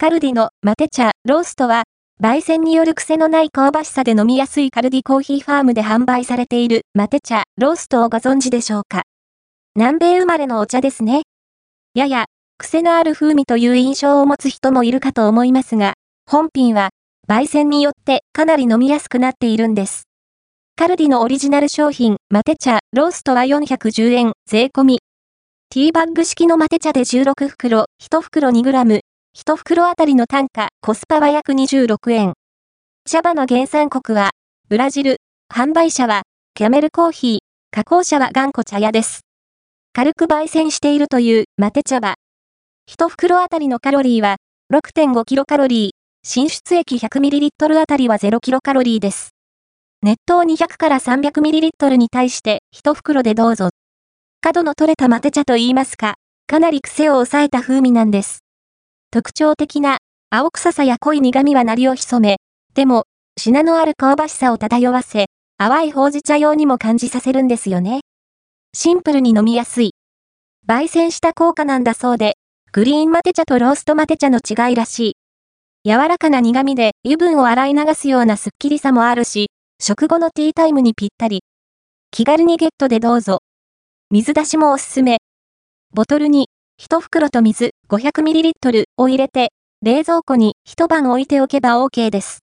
カルディのマテ茶ローストは、焙煎による癖のない香ばしさで飲みやすいカルディコーヒーファームで販売されているマテ茶ローストをご存知でしょうか南米生まれのお茶ですね。やや、癖のある風味という印象を持つ人もいるかと思いますが、本品は、焙煎によってかなり飲みやすくなっているんです。カルディのオリジナル商品、マテ茶、ローストは410円、税込み。ティーバッグ式のマテ茶で16袋、1袋 2g、1袋あたりの単価、コスパは約26円。茶葉の原産国は、ブラジル。販売者は、キャメルコーヒー。加工者は頑固茶屋です。軽く焙煎しているというマテ茶葉。1袋あたりのカロリーは、6.5キロカロリー。進出液 100ml あたりは0キロカロリーです。熱湯200から 300ml に対して、1袋でどうぞ。角の取れたマテ茶と言いますか、かなり癖を抑えた風味なんです。特徴的な青臭さや濃い苦味は鳴りを潜め、でも、品のある香ばしさを漂わせ、淡いほうじ茶用にも感じさせるんですよね。シンプルに飲みやすい。焙煎した効果なんだそうで、グリーンマテ茶とローストマテ茶の違いらしい。柔らかな苦味で油分を洗い流すようなスッキリさもあるし、食後のティータイムにぴったり。気軽にゲットでどうぞ。水出しもおすすめ。ボトルに1袋と水 500ml を入れて、冷蔵庫に一晩置いておけば OK です。